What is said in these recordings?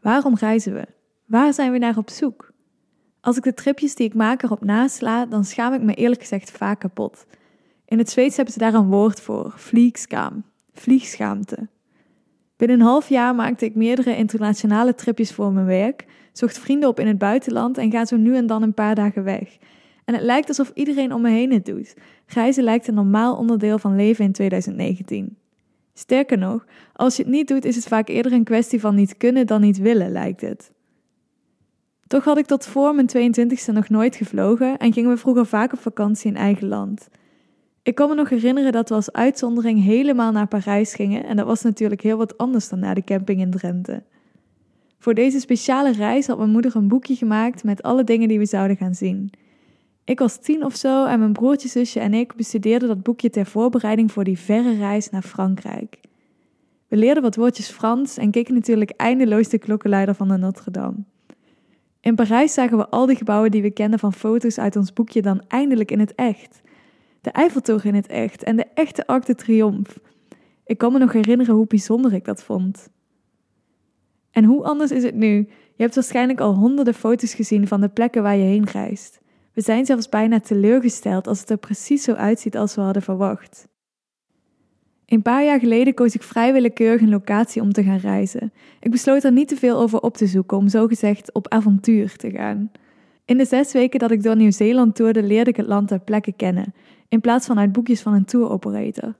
Waarom reizen we? Waar zijn we naar op zoek? Als ik de tripjes die ik maak erop nasla, dan schaam ik me eerlijk gezegd vaak kapot. In het Zweeds hebben ze daar een woord voor, vliegskaam, vliegschaamte. Binnen een half jaar maakte ik meerdere internationale tripjes voor mijn werk, zocht vrienden op in het buitenland en ga zo nu en dan een paar dagen weg. En het lijkt alsof iedereen om me heen het doet. Reizen lijkt een normaal onderdeel van leven in 2019. Sterker nog, als je het niet doet, is het vaak eerder een kwestie van niet kunnen dan niet willen, lijkt het. Toch had ik tot voor mijn 22e nog nooit gevlogen en gingen we vroeger vaak op vakantie in eigen land. Ik kan me nog herinneren dat we als uitzondering helemaal naar Parijs gingen en dat was natuurlijk heel wat anders dan naar de camping in Drenthe. Voor deze speciale reis had mijn moeder een boekje gemaakt met alle dingen die we zouden gaan zien. Ik was tien of zo en mijn broertje, zusje en ik bestudeerden dat boekje ter voorbereiding voor die verre reis naar Frankrijk. We leerden wat woordjes Frans en keken natuurlijk eindeloos de klokkenluider van de Notre Dame. In Parijs zagen we al die gebouwen die we kenden van foto's uit ons boekje dan eindelijk in het echt. De Eiffeltoren in het echt en de echte Arc de Triomphe. Ik kan me nog herinneren hoe bijzonder ik dat vond. En hoe anders is het nu? Je hebt waarschijnlijk al honderden foto's gezien van de plekken waar je heen reist. We zijn zelfs bijna teleurgesteld als het er precies zo uitziet als we hadden verwacht. Een paar jaar geleden koos ik vrij willekeurig een locatie om te gaan reizen. Ik besloot er niet te veel over op te zoeken om zogezegd op avontuur te gaan. In de zes weken dat ik door Nieuw-Zeeland toerde, leerde ik het land ter plekke kennen, in plaats van uit boekjes van een touroperator.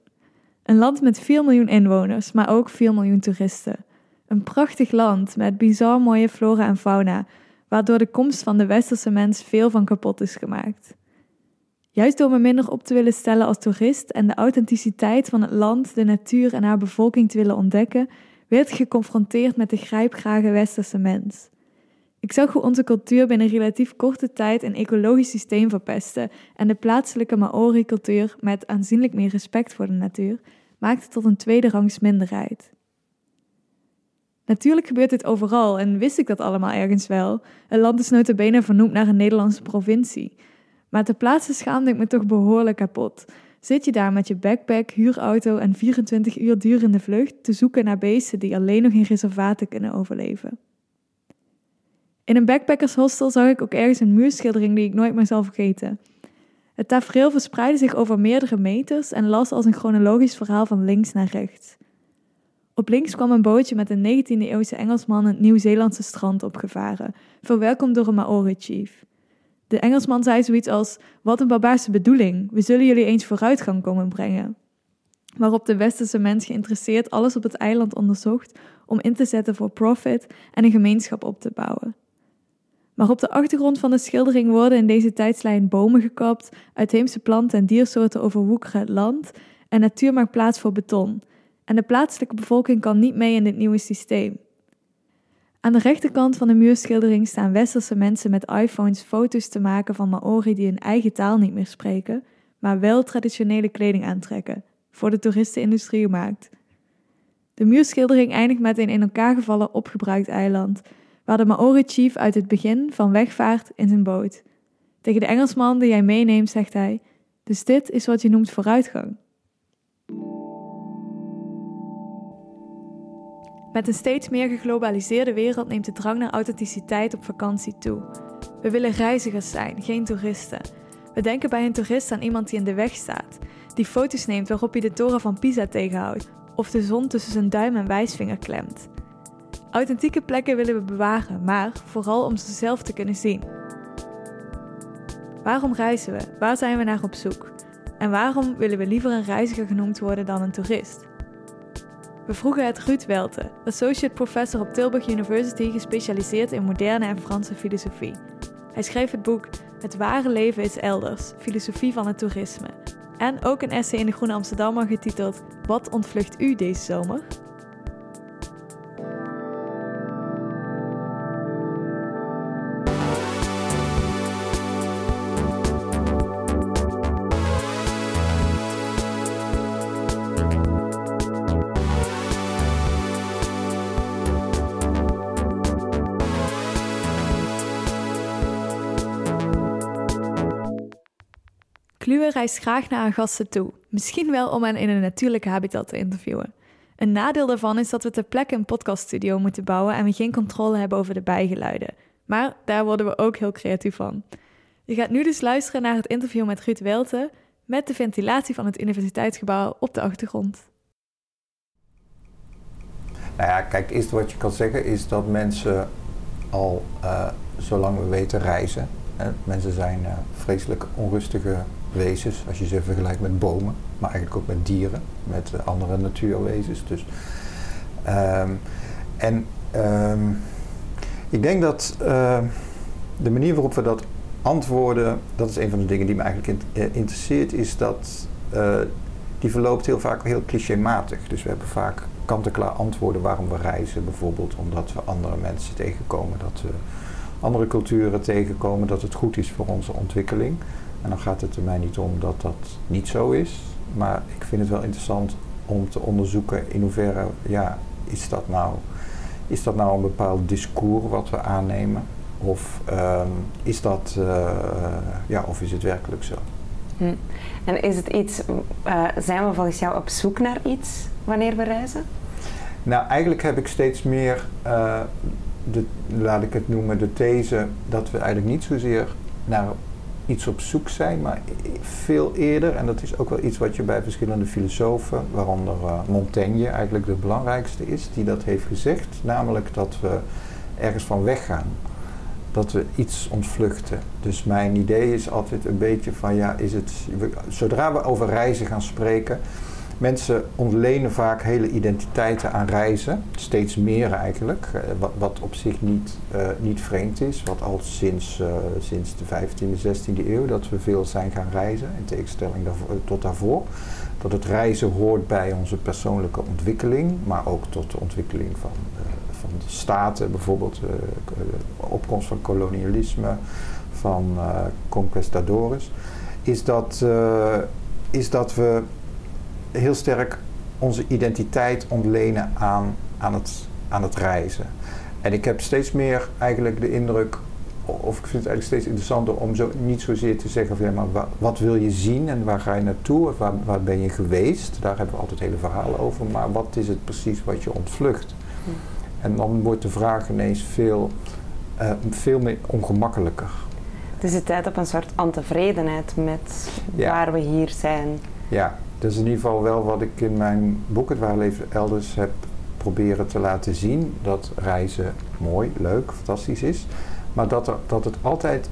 Een land met 4 miljoen inwoners, maar ook 4 miljoen toeristen. Een prachtig land met bizar mooie flora en fauna, waardoor de komst van de westerse mens veel van kapot is gemaakt. Juist door me minder op te willen stellen als toerist en de authenticiteit van het land, de natuur en haar bevolking te willen ontdekken, werd ik geconfronteerd met de grijpgrage westerse mens. Ik zag hoe onze cultuur binnen relatief korte tijd een ecologisch systeem verpestte en de plaatselijke Maori-cultuur, met aanzienlijk meer respect voor de natuur, maakte tot een tweederangs minderheid. Natuurlijk gebeurt dit overal en wist ik dat allemaal ergens wel. Het land is bene vernoemd naar een Nederlandse provincie. Maar ter plaatse schaamde ik me toch behoorlijk kapot. Zit je daar met je backpack, huurauto en 24 uur durende vlucht te zoeken naar beesten die alleen nog in reservaten kunnen overleven? In een backpackershostel zag ik ook ergens een muurschildering die ik nooit meer zal vergeten. Het tafereel verspreidde zich over meerdere meters en las als een chronologisch verhaal van links naar rechts. Op links kwam een bootje met een 19e-eeuwse Engelsman het Nieuw-Zeelandse strand opgevaren, verwelkomd door een Maori-chief. De Engelsman zei zoiets als: Wat een barbaarse bedoeling, we zullen jullie eens vooruitgang komen brengen. Waarop de westerse mens geïnteresseerd alles op het eiland onderzocht om in te zetten voor profit en een gemeenschap op te bouwen. Maar op de achtergrond van de schildering worden in deze tijdslijn bomen gekapt, uitheemse planten en diersoorten overwoekeren het land en natuur maakt plaats voor beton. En de plaatselijke bevolking kan niet mee in dit nieuwe systeem. Aan de rechterkant van de muurschildering staan westerse mensen met iPhones foto's te maken van Maori die hun eigen taal niet meer spreken, maar wel traditionele kleding aantrekken, voor de toeristenindustrie gemaakt. De muurschildering eindigt met een in elkaar gevallen opgebruikt eiland, waar de Maori-chief uit het begin van wegvaart in zijn boot. Tegen de Engelsman die hij meeneemt zegt hij: Dus dit is wat je noemt vooruitgang. Met een steeds meer geglobaliseerde wereld neemt de drang naar authenticiteit op vakantie toe. We willen reizigers zijn, geen toeristen. We denken bij een toerist aan iemand die in de weg staat, die foto's neemt waarop hij de toren van Pisa tegenhoudt of de zon tussen zijn duim en wijsvinger klemt. Authentieke plekken willen we bewaren, maar vooral om ze zelf te kunnen zien. Waarom reizen we? Waar zijn we naar op zoek? En waarom willen we liever een reiziger genoemd worden dan een toerist? We vroegen het Ruud Welte, associate professor op Tilburg University gespecialiseerd in moderne en Franse filosofie. Hij schreef het boek Het ware leven is elders, filosofie van het toerisme. En ook een essay in de Groene Amsterdammer getiteld Wat ontvlucht u deze zomer? Reist graag naar haar gasten toe, misschien wel om hen in een natuurlijke habitat te interviewen. Een nadeel daarvan is dat we ter plekke een podcaststudio moeten bouwen en we geen controle hebben over de bijgeluiden. Maar daar worden we ook heel creatief van. Je gaat nu dus luisteren naar het interview met Ruud Welte met de ventilatie van het universiteitsgebouw op de achtergrond. Nou ja, kijk, het eerste wat je kan zeggen is dat mensen al, uh, zolang we weten, reizen. Mensen zijn uh, vreselijk onrustige wezens, als je ze vergelijkt met bomen, maar eigenlijk ook met dieren, met andere natuurwezens. Dus, um, en um, ik denk dat de manier waarop we dat antwoorden, dat is een van de dingen die me eigenlijk interesseert, is dat die verloopt heel vaak heel clichématig. Dus we hebben vaak kant-en-klaar antwoorden waarom we reizen. Bijvoorbeeld omdat we andere mensen tegenkomen, dat we andere culturen tegenkomen, dat het goed is voor onze ontwikkeling. En dan gaat het er mij niet om dat dat niet zo is. Maar ik vind het wel interessant om te onderzoeken in hoeverre, ja, is dat nou, is dat nou een bepaald discours wat we aannemen? Of um, is dat, uh, ja, of is het werkelijk zo? Hm. En is het iets, uh, zijn we volgens jou op zoek naar iets wanneer we reizen? Nou, eigenlijk heb ik steeds meer, uh, de, laat ik het noemen, de these dat we eigenlijk niet zozeer naar iets op zoek zijn, maar veel eerder, en dat is ook wel iets wat je bij verschillende filosofen, waaronder uh, Montaigne eigenlijk de belangrijkste is, die dat heeft gezegd, namelijk dat we ergens van weggaan. Dat we iets ontvluchten. Dus mijn idee is altijd een beetje van ja, is het. Zodra we over reizen gaan spreken, Mensen ontlenen vaak hele identiteiten aan reizen, steeds meer eigenlijk, eh, wat, wat op zich niet, uh, niet vreemd is, wat al sinds, uh, sinds de 15e, 16e eeuw dat we veel zijn gaan reizen, in tegenstelling tot daarvoor. Dat het reizen hoort bij onze persoonlijke ontwikkeling, maar ook tot de ontwikkeling van, van de staten, bijvoorbeeld de opkomst van kolonialisme, van conquistadores, is dat, is dat we heel sterk onze identiteit ontlenen aan, aan, het, aan het reizen. En ik heb steeds meer eigenlijk de indruk, of ik vind het eigenlijk steeds interessanter om zo, niet zozeer te zeggen van ja, maar wat, wil je zien en waar ga je naartoe, waar, waar ben je geweest? Daar hebben we altijd hele verhalen over, maar wat is het precies wat je ontvlucht? Hm. En dan wordt de vraag ineens veel, uh, veel meer ongemakkelijker. Het is de tijd op een soort ontevredenheid met waar we hier zijn. Ja, dat is in ieder geval wel wat ik in mijn boek Het Waar Leven Elders heb proberen te laten zien. Dat reizen mooi, leuk, fantastisch is. Maar dat, er, dat het altijd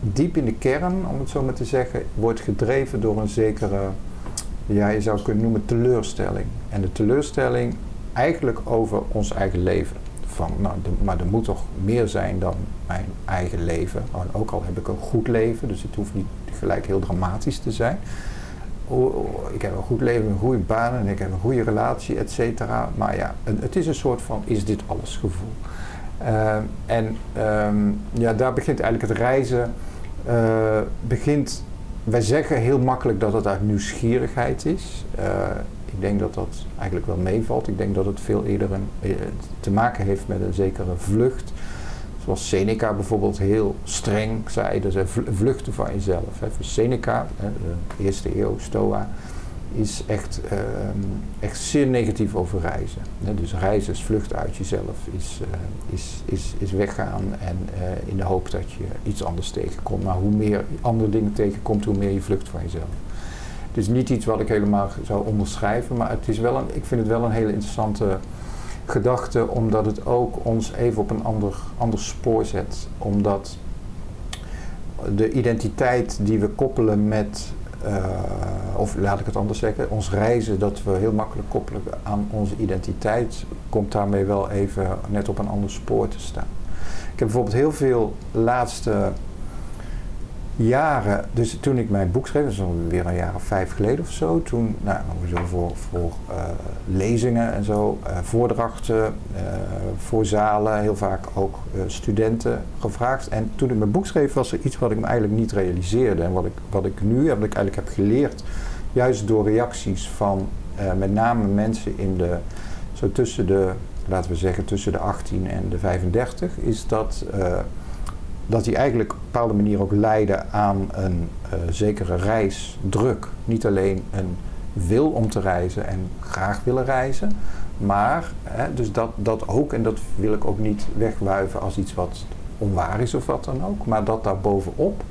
diep in de kern, om het zo maar te zeggen, wordt gedreven door een zekere, ja, je zou kunnen noemen teleurstelling. En de teleurstelling eigenlijk over ons eigen leven. Van, nou, maar er moet toch meer zijn dan mijn eigen leven. ook al heb ik een goed leven, dus het hoeft niet gelijk heel dramatisch te zijn ik heb een goed leven, een goede baan en ik heb een goede relatie, et cetera. Maar ja, het is een soort van is dit alles gevoel. Uh, en um, ja, daar begint eigenlijk het reizen. Uh, begint, wij zeggen heel makkelijk dat het uit nieuwsgierigheid is. Uh, ik denk dat dat eigenlijk wel meevalt. Ik denk dat het veel eerder een, te maken heeft met een zekere vlucht Zoals Seneca bijvoorbeeld heel streng zei, dus vluchten van jezelf. Seneca, de eerste eeuw, Stoa, is echt, uh, echt zeer negatief over reizen. Dus reizen is vlucht uit jezelf, is, uh, is, is, is weggaan en uh, in de hoop dat je iets anders tegenkomt. Maar hoe meer andere dingen tegenkomt, hoe meer je vlucht van jezelf. Het is niet iets wat ik helemaal zou onderschrijven, maar het is wel een, ik vind het wel een hele interessante gedachte, omdat het ook ons even op een ander, ander spoor zet. Omdat de identiteit die we koppelen met, uh, of laat ik het anders zeggen, ons reizen, dat we heel makkelijk koppelen aan onze identiteit, komt daarmee wel even net op een ander spoor te staan. Ik heb bijvoorbeeld heel veel laatste jaren, dus toen ik mijn boek schreef, dat is alweer een jaar of vijf geleden of zo, toen, nou, voor, voor uh, lezingen en zo, uh, voordrachten, uh, voor zalen, heel vaak ook studenten gevraagd. En toen ik mijn boek schreef, was er iets wat ik me eigenlijk niet realiseerde. En wat ik, wat ik nu, wat ik eigenlijk heb geleerd, juist door reacties van met name mensen in de, zo tussen de, laten we zeggen, tussen de 18 en de 35, is dat dat die eigenlijk op een bepaalde manier ook leiden aan een uh, zekere reisdruk. Niet alleen een wil om te reizen en graag willen reizen. Maar, hè, dus dat, dat ook, en dat wil ik ook niet wegwuiven als iets wat onwaar is of wat dan ook. Maar dat daar bovenop,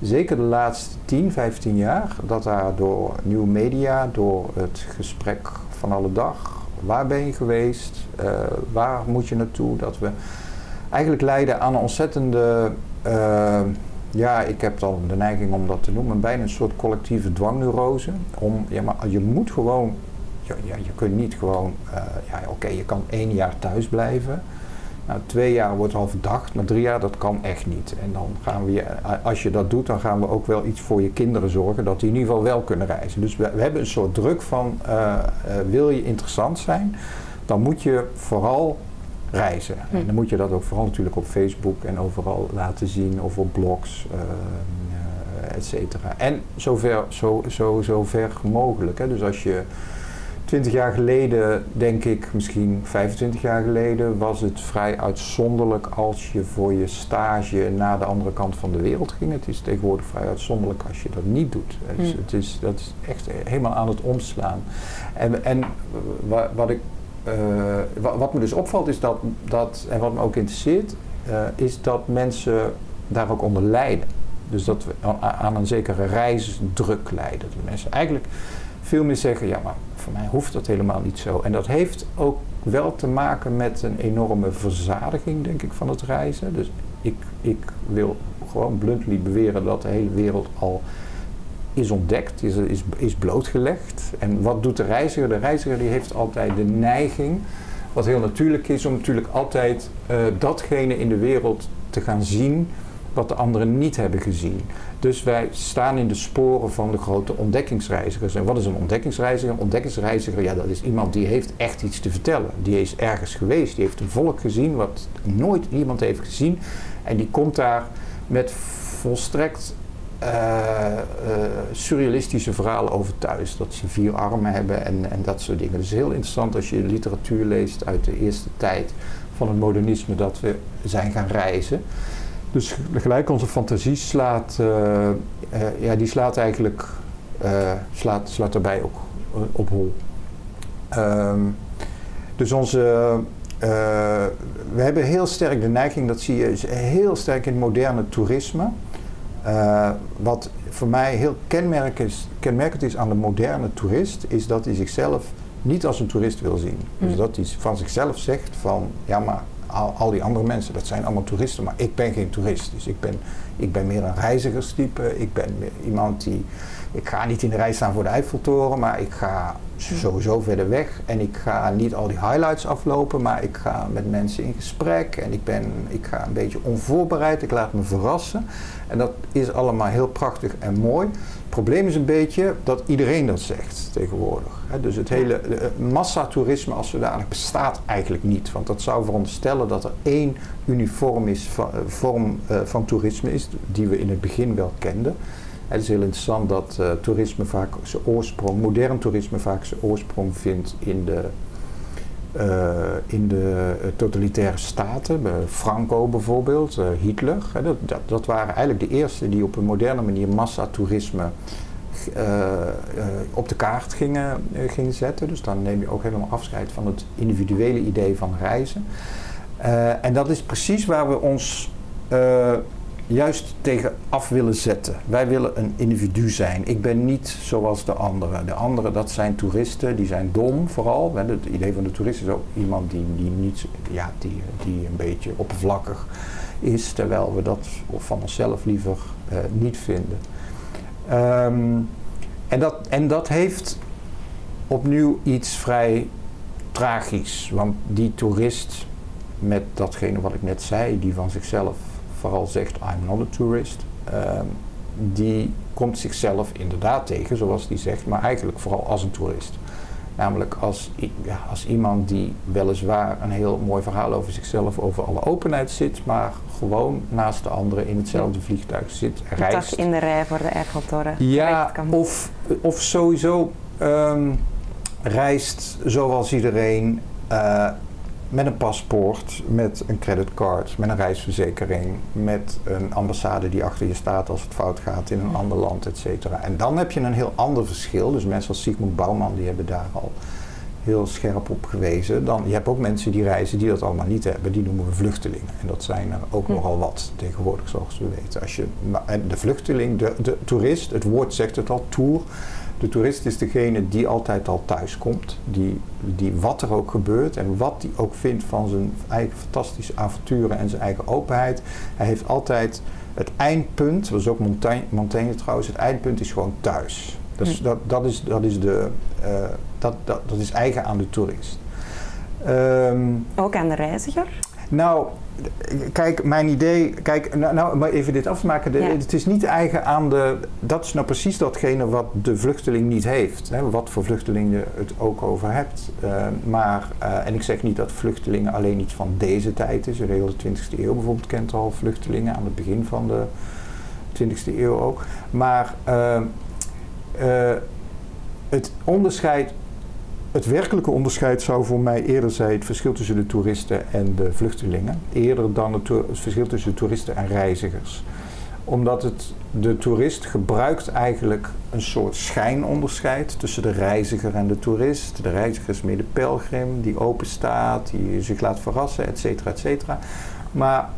zeker de laatste 10, 15 jaar, dat daar door nieuwe media, door het gesprek van alle dag, waar ben je geweest, uh, waar moet je naartoe, dat we eigenlijk leiden aan een ontzettende, uh, ja, ik heb dan de neiging om dat te noemen, bijna een soort collectieve dwangneurose. Om, ja, maar je moet gewoon, ja, je kunt niet gewoon, uh, ja, oké, je kan één jaar thuis blijven. Nou, twee jaar wordt al verdacht, maar drie jaar dat kan echt niet. En dan gaan we, als je dat doet, dan gaan we ook wel iets voor je kinderen zorgen dat die in ieder geval wel kunnen reizen. Dus we, hebben een soort druk van, wil je interessant zijn, dan moet je vooral reizen. Hm. En dan moet je dat ook vooral natuurlijk op Facebook en overal laten zien of op blogs, uh, et cetera. En zover, zo, zo, zo ver mogelijk. Hè. Dus als je 20 jaar geleden, denk ik, misschien 25 jaar geleden, was het vrij uitzonderlijk als je voor je stage naar de andere kant van de wereld ging. Het is tegenwoordig vrij uitzonderlijk als je dat niet doet. Dus het is, dat is echt helemaal aan het omslaan. En, en wat, ik, wat me dus opvalt is dat, dat en wat me ook interesseert, uh, is dat mensen daar ook onder lijden. Dus dat we aan een zekere reisdruk lijden. Dat mensen eigenlijk veel meer zeggen, ja maar voor mij hoeft dat helemaal niet zo. En dat heeft ook wel te maken met een enorme verzadiging, denk ik, van het reizen. Dus ik, ik wil gewoon bluntly beweren dat de hele wereld al is ontdekt, is, is, is blootgelegd. En wat doet de reiziger? De reiziger die heeft altijd de neiging, wat heel natuurlijk is, om natuurlijk altijd uh, datgene in de wereld te gaan zien wat de anderen niet hebben gezien. Dus wij staan in de sporen van de grote ontdekkingsreizigers. En wat is een ontdekkingsreiziger? Een ontdekkingsreiziger, ja, dat is iemand die heeft echt iets te vertellen. Die is ergens geweest, die heeft een volk gezien wat nooit iemand heeft gezien. En die komt daar met volstrekt surrealistische verhalen over thuis. Dat ze vier armen hebben en, en dat soort dingen. Is heel interessant als je literatuur leest uit de eerste tijd van het modernisme dat we zijn gaan reizen. Dus gelijk onze fantasie slaat, uh, ja, die slaat eigenlijk, slaat, slaat daarbij ook op hol. Um, dus onze, we hebben heel sterk de neiging, dat zie je heel sterk in het moderne toerisme. Wat voor mij heel kenmerkend is, kenmerkend is aan de moderne toerist, is dat hij zichzelf niet als een toerist wil zien. Dus mm. dat hij van zichzelf zegt van, ja maar al, al, die andere mensen, dat zijn allemaal toeristen, maar ik ben geen toerist. Dus ik ben, ik ben meer een reizigerstype. Ik ben iemand die. Ik ga niet in de rij staan voor de Eiffeltoren, maar ik ga sowieso verder weg. En ik ga niet al die highlights aflopen, maar ik ga met mensen in gesprek. En ik, ben, ik ga een beetje onvoorbereid, ik laat me verrassen. En dat is allemaal heel prachtig en mooi. Het probleem is een beetje dat iedereen dat zegt tegenwoordig. Dus het hele massatoerisme als zodanig bestaat eigenlijk niet. Want dat zou veronderstellen dat er één uniform is, vorm uh, van toerisme is, die we in het begin wel kenden. Het is heel interessant dat uh, toerisme vaak zijn oorsprong, modern toerisme vaak zijn oorsprong vindt in de, uh, in de totalitaire staten. Franco bijvoorbeeld, Hitler. Dat, dat, dat, waren eigenlijk de eerste die op een moderne manier massatoerisme op de kaart gingen, gingen zetten. Dus dan neem je ook helemaal afscheid van het individuele idee van reizen. en dat is precies waar we ons juist tegen af willen zetten. Wij willen een individu zijn. Ik ben niet zoals de anderen. De anderen, dat zijn toeristen, die zijn dom vooral. Het idee van de toerist is ook iemand die, die, niet, ja, die, die een beetje oppervlakkig is, terwijl we dat van onszelf liever uh, niet vinden. Um, en, dat, en dat heeft opnieuw iets vrij tragisch, want die toerist met datgene wat ik net zei, die van zichzelf vooral zegt I'm not a tourist, uh, die komt zichzelf inderdaad tegen, zoals die zegt, maar eigenlijk vooral als een toerist. Namelijk als, ja, als iemand die weliswaar een heel mooi verhaal over zichzelf, over alle openheid zit, maar gewoon naast de anderen in hetzelfde vliegtuig zit, reist. in de rij voor de Eiffeltoren. Ja, of, of sowieso um, reist zoals iedereen. Uh, met een paspoort, met een creditcard, met een reisverzekering, met een ambassade die achter je staat als het fout gaat in een ander land, et cetera. En dan heb je een heel ander verschil. Dus mensen als Sigmund Bouwman, die hebben daar al heel scherp op gewezen. Dan, je hebt ook mensen die reizen die dat allemaal niet hebben. Die noemen we vluchtelingen. En dat zijn er ook Hm. nogal wat tegenwoordig, zoals we weten. Als je, en de vluchteling, de, de toerist, het woord zegt het al, tour. De toerist is degene die altijd al thuis komt. Die, die wat er ook gebeurt en wat hij ook vindt van zijn eigen fantastische avonturen en zijn eigen openheid. Hij heeft altijd het eindpunt, dat is ook Montaigne, Montaigne trouwens, het eindpunt is gewoon thuis. Dat is, Hm. dat, dat is, dat is, de, eh, dat, dat, dat is eigen aan de toerist. Ehm, Ook aan de reiziger? nou, kijk, mijn idee. Kijk, nou, nou maar even dit afmaken. De, Ja. Het is niet eigen aan de. Dat is nou precies datgene wat de vluchteling niet heeft. Hè, wat voor vluchteling je het ook over hebt. Eh, maar, eh, en ik zeg niet dat vluchtelingen alleen iets van deze tijd is. De hele 20e eeuw bijvoorbeeld kent al vluchtelingen aan het begin van de 20e eeuw ook. Maar eh, het onderscheid het werkelijke onderscheid zou voor mij eerder zijn het verschil tussen de toeristen en de vluchtelingen. Eerder dan het, verschil tussen de toeristen en reizigers. Omdat het, de toerist gebruikt eigenlijk een soort schijnonderscheid tussen de reiziger en de toerist. De reiziger is meer de pelgrim die open staat, die zich laat verrassen, et cetera, et cetera. Maar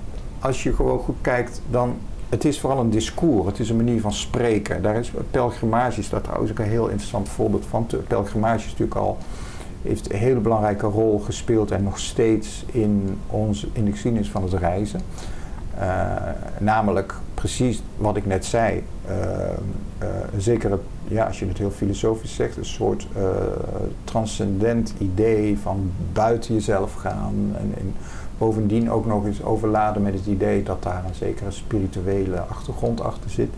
als je gewoon goed kijkt, dan het is vooral een discours. Het is een manier van spreken. Daar is pelgrimage is daar trouwens ook een heel interessant voorbeeld van. Pelgrimage is natuurlijk al heeft een hele belangrijke rol gespeeld en nog steeds in, ons, in de geschiedenis van het reizen. Eh, namelijk precies wat ik net zei. Eh, eh, zeker ja, als je het heel filosofisch zegt, een soort transcendent idee van buiten jezelf gaan. En, en bovendien ook nog eens overladen met het idee dat daar een zekere spirituele achtergrond achter zit.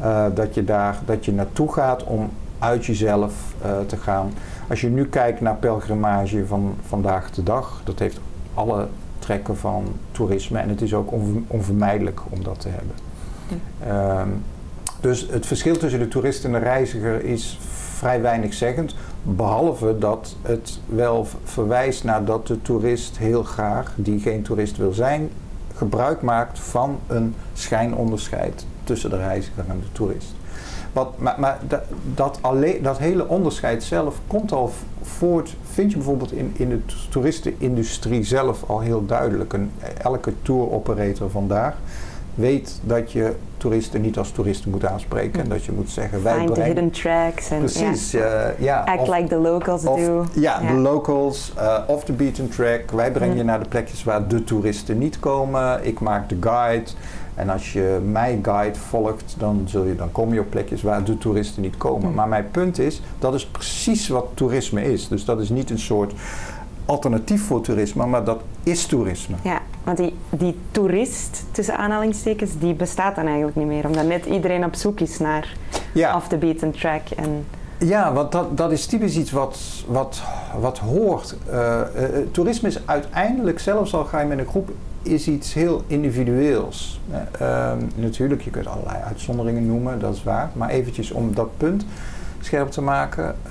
Eh, dat, je daar, dat je naartoe gaat om uit jezelf eh, te gaan. Als je nu kijkt naar pelgrimage van vandaag de dag, dat heeft alle trekken van toerisme en het is ook onver- onvermijdelijk om dat te hebben. Ehm, dus het verschil tussen de toerist en de reiziger is vrij weinig zeggend. Behalve dat het wel verwijst naar dat de toerist heel graag, die geen toerist wil zijn, gebruik maakt van een schijnonderscheid tussen de reiziger en de toerist. Wat, maar maar dat, alleen, dat hele onderscheid zelf komt al voort, vind je bijvoorbeeld in, in de toeristenindustrie zelf al heel duidelijk. Een, elke tour operator vandaag weet dat je toeristen niet als toeristen moet aanspreken. En dat je moet zeggen, wij Find brengen... hidden tracks. En, Precies, eh, ja. Ja. Act of- like the locals of- do. Ja, de locals, eh off the beaten track. Wij brengen Mm. je naar de plekjes waar de toeristen niet komen. Ik maak de guide. En als je mijn guide volgt, dan, zul je, dan kom je op plekjes waar de toeristen niet komen. Mm. Maar mijn punt is, dat is precies wat toerisme is. Dus dat is niet een soort alternatief voor toerisme, maar dat is toerisme. Ja, want die, die toerist, tussen aanhalingstekens, die bestaat dan eigenlijk niet meer. Omdat net iedereen op zoek is naar Ja, off the beaten track. En, Ja, want dat, dat is typisch iets wat, wat, wat hoort. Eh, eh, toerisme is uiteindelijk, zelfs al ga je met een groep, is iets heel individueels. Eh, ehm, natuurlijk, je kunt allerlei uitzonderingen noemen, dat is waar. Maar eventjes om dat punt scherp te maken. eh,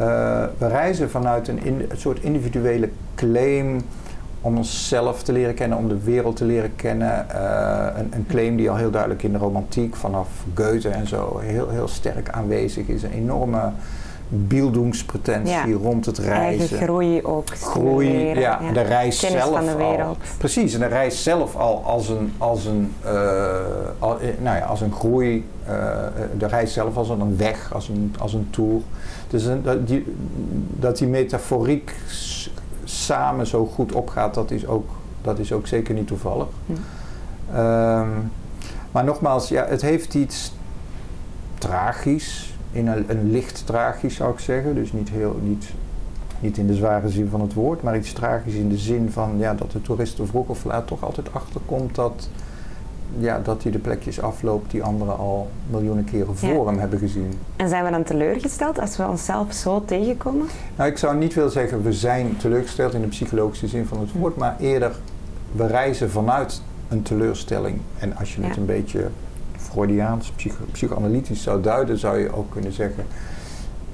we reizen vanuit een, in- een soort individuele claim om onszelf te leren kennen, om de wereld te leren kennen. Eh, een, een claim die al heel duidelijk in de romantiek vanaf Goethe en zo heel, heel sterk aanwezig is. Een enorme beeldungspretentie Ja. rond het eigen reizen. groei ook Groei, ja, de reis Kennis zelf van de al. Precies, en de reis zelf al als een, als een, eh, al- eh, nou ja, als een groei, de reis zelf als een weg, als een, als een tour. Dus een, dat, die, dat die metaforiek samen zo goed opgaat, dat is ook, dat is ook zeker niet toevallig. Hm. Ehm, maar nogmaals, ja, het heeft iets tragisch, in een, een licht tragisch zou ik zeggen. Dus niet, heel, niet, niet in de zware zin van het woord, maar iets tragisch in de zin van ja, dat de toerist er vroeg of laat toch altijd achterkomt dat, ja, dat hij de plekjes afloopt die anderen al miljoenen keren voor Ja. hem hebben gezien. En zijn we dan teleurgesteld als we onszelf zo tegenkomen? Nou, ik zou niet willen zeggen we zijn teleurgesteld in de psychologische zin van het Hm. woord, maar eerder we reizen vanuit een teleurstelling. En als je het een beetje Freudiaans, psycho psychoanalytisch zou duiden, zou je ook kunnen zeggen: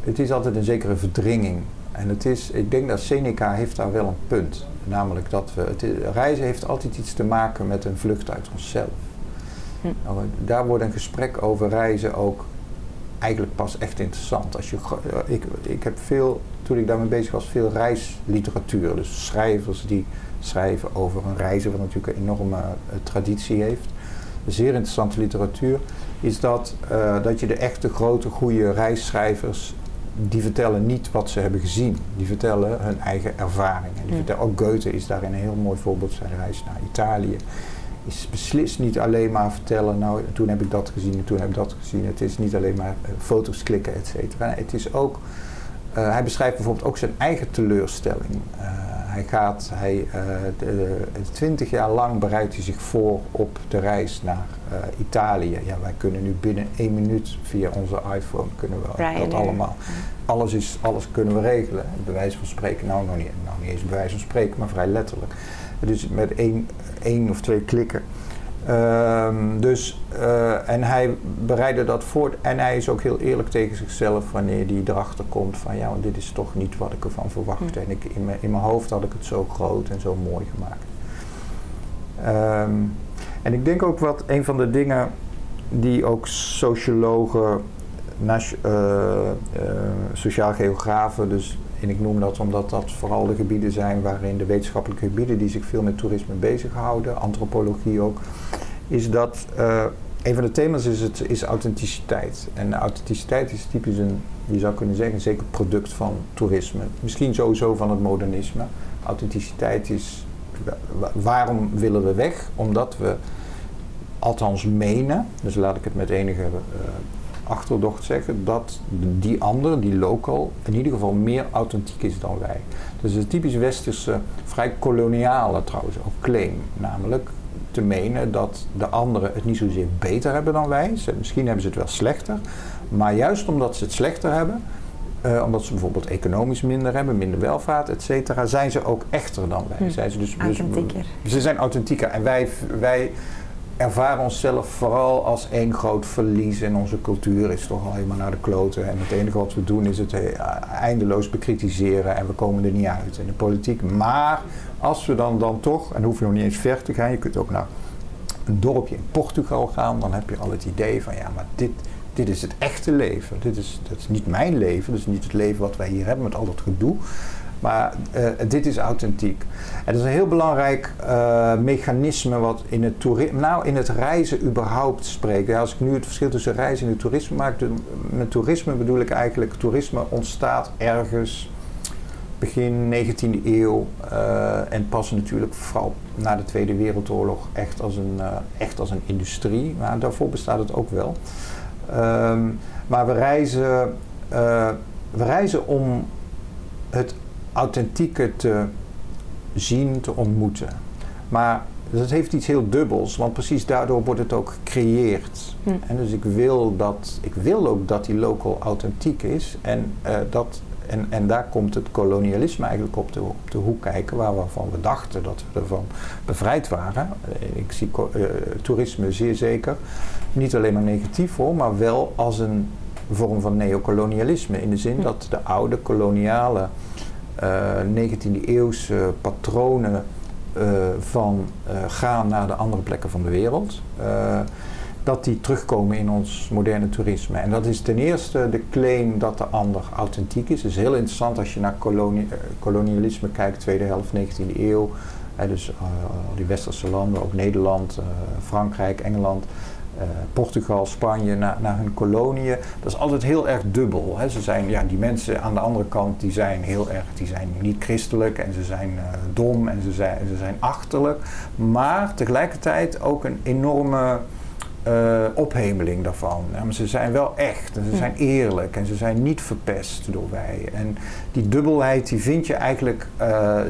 het is altijd een zekere verdringing En het is, ik denk dat Seneca heeft daar wel een punt. Namelijk dat we, het, reizen heeft altijd iets te maken met een vlucht uit onszelf. Hm. Nou, daar wordt een gesprek over reizen ook eigenlijk pas echt interessant. Als je, eh, ik, ik heb veel, toen ik daarmee bezig was, veel reisliteratuur. Dus schrijvers die schrijven over een reizen, wat natuurlijk een enorme eh, traditie heeft. Zeer interessante literatuur. Is dat, eh, dat je de echte grote, goede reisschrijvers die vertellen niet wat ze hebben gezien. Die vertellen hun eigen ervaringen. Die vertellen, ook Goethe is daarin een heel mooi voorbeeld. Zijn reis naar Italië is beslist niet alleen maar vertellen, nou toen heb ik dat gezien en toen heb ik dat gezien. Het is niet alleen maar eh, foto's klikken, et cetera. Het is ook, eh, hij beschrijft bijvoorbeeld ook zijn eigen teleurstelling. Eh, hij gaat, hij, twintig jaar lang bereidt hij zich voor op de reis naar Italië. Ja, wij kunnen nu binnen één minuut via onze iPhone kunnen we dat allemaal. Alles, is, alles kunnen we regelen. Bij wijze van spreken, nou, nog niet, nou niet eens bij wijze van spreken, maar vrij letterlijk. Dus met één, één of twee klikken. Ehm, dus, eh, en hij bereidde dat voor. En hij is ook heel eerlijk tegen zichzelf wanneer hij erachter komt van ja, dit is toch niet wat ik ervan verwachtte. Hm. En ik, in, mijn, in mijn hoofd had ik het zo groot en zo mooi gemaakt. Ehm, en ik denk ook wat een van de dingen die ook sociologen, eh, eh, sociaal geografen, dus en ik noem dat omdat dat vooral de gebieden zijn waarin de wetenschappelijke gebieden die zich veel met toerisme bezighouden, antropologie ook, is dat eh, een van de thema's is, het, is authenticiteit. En authenticiteit is typisch een, je zou kunnen zeggen, een zeker product van toerisme. Misschien sowieso van het modernisme. Authenticiteit is, wa- wa- waarom willen we weg? Omdat we althans menen, dus laat ik het met enige eh, achterdocht zeggen, dat die ander, die local, in ieder geval meer authentiek is dan wij. Dus een typisch westerse, vrij koloniale trouwens ook claim, namelijk te menen dat de anderen het niet zozeer beter hebben dan wij. Ze, misschien hebben ze het wel slechter, maar juist omdat ze het slechter hebben, eh, omdat ze bijvoorbeeld economisch minder hebben, minder welvaart, et cetera, zijn ze ook echter dan wij. Hm. Zijn ze dus, dus Authentieker. ze zijn authentieker en wij, wij ervaren onszelf vooral als één groot verlies en onze cultuur is toch alleen maar naar de kloten en het enige wat we doen is het eh, eindeloos bekritiseren en we komen er niet uit in de politiek. Maar als we dan, dan toch, en hoef je nog niet eens ver te gaan, je kunt ook naar een dorpje in Portugal gaan, dan heb je al het idee van ja, maar dit, dit is het echte leven. Dit is, dat is niet mijn leven, dat is niet het leven wat wij hier hebben met al dat gedoe. Maar eh, dit is authentiek. En dat is een heel belangrijk eh, mechanisme wat in het, toeri- nou, in het reizen überhaupt spreekt. Als ik nu het verschil tussen reizen en het toerisme maak, met toerisme bedoel ik eigenlijk, toerisme ontstaat ergens begin 19e eeuw eh, en pas natuurlijk vooral na de Tweede Wereldoorlog echt als een, echt als een industrie. Maar daarvoor bestaat het ook wel. Ehm, maar we reizen, we reizen om het authentieke te zien, te ontmoeten. Maar dat heeft iets heel dubbels, want precies daardoor wordt het ook gecreëerd. Hm. En dus ik wil, dat, ik wil ook dat die local authentiek is. En, eh, dat, en, en daar komt het kolonialisme eigenlijk op de, op de hoek kijken, waar waarvan we dachten dat we ervan bevrijd waren. Eh, Ik zie eh, toerisme zeer zeker, niet alleen maar negatief hoor, maar wel als een vorm van neocolonialisme. In de zin Hm. dat de oude koloniale 19e eeuwse patronen eh, van eh, gaan naar de andere plekken van de wereld. eh, dat die terugkomen in ons moderne toerisme. En dat is ten eerste de claim dat de ander authentiek is. Het is heel interessant als je naar eh, kolonialisme kijkt, tweede helft 19e eeuw. Hè, dus eh, al die westerse landen, ook Nederland, eh, Frankrijk, Engeland. Eh, Portugal, Spanje, naar, naar hun koloniën. Dat is altijd heel erg dubbel. Hè. Ze zijn, ja, die mensen aan de andere kant die zijn heel erg, die zijn niet christelijk en ze zijn eh, dom en ze zijn, ze zijn achterlijk. Maar tegelijkertijd ook een enorme eh, ophemeling daarvan. Ja, maar ze zijn wel echt en ze zijn eerlijk en ze zijn niet verpest door wij. En die dubbelheid die vind je eigenlijk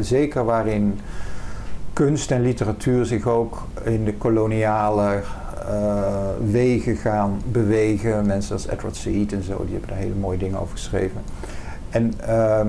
zeker waarin kunst en literatuur zich ook in de koloniale wegen gaan bewegen. Mensen als Edward Said en zo, die hebben daar hele mooie dingen over geschreven. En, ehm,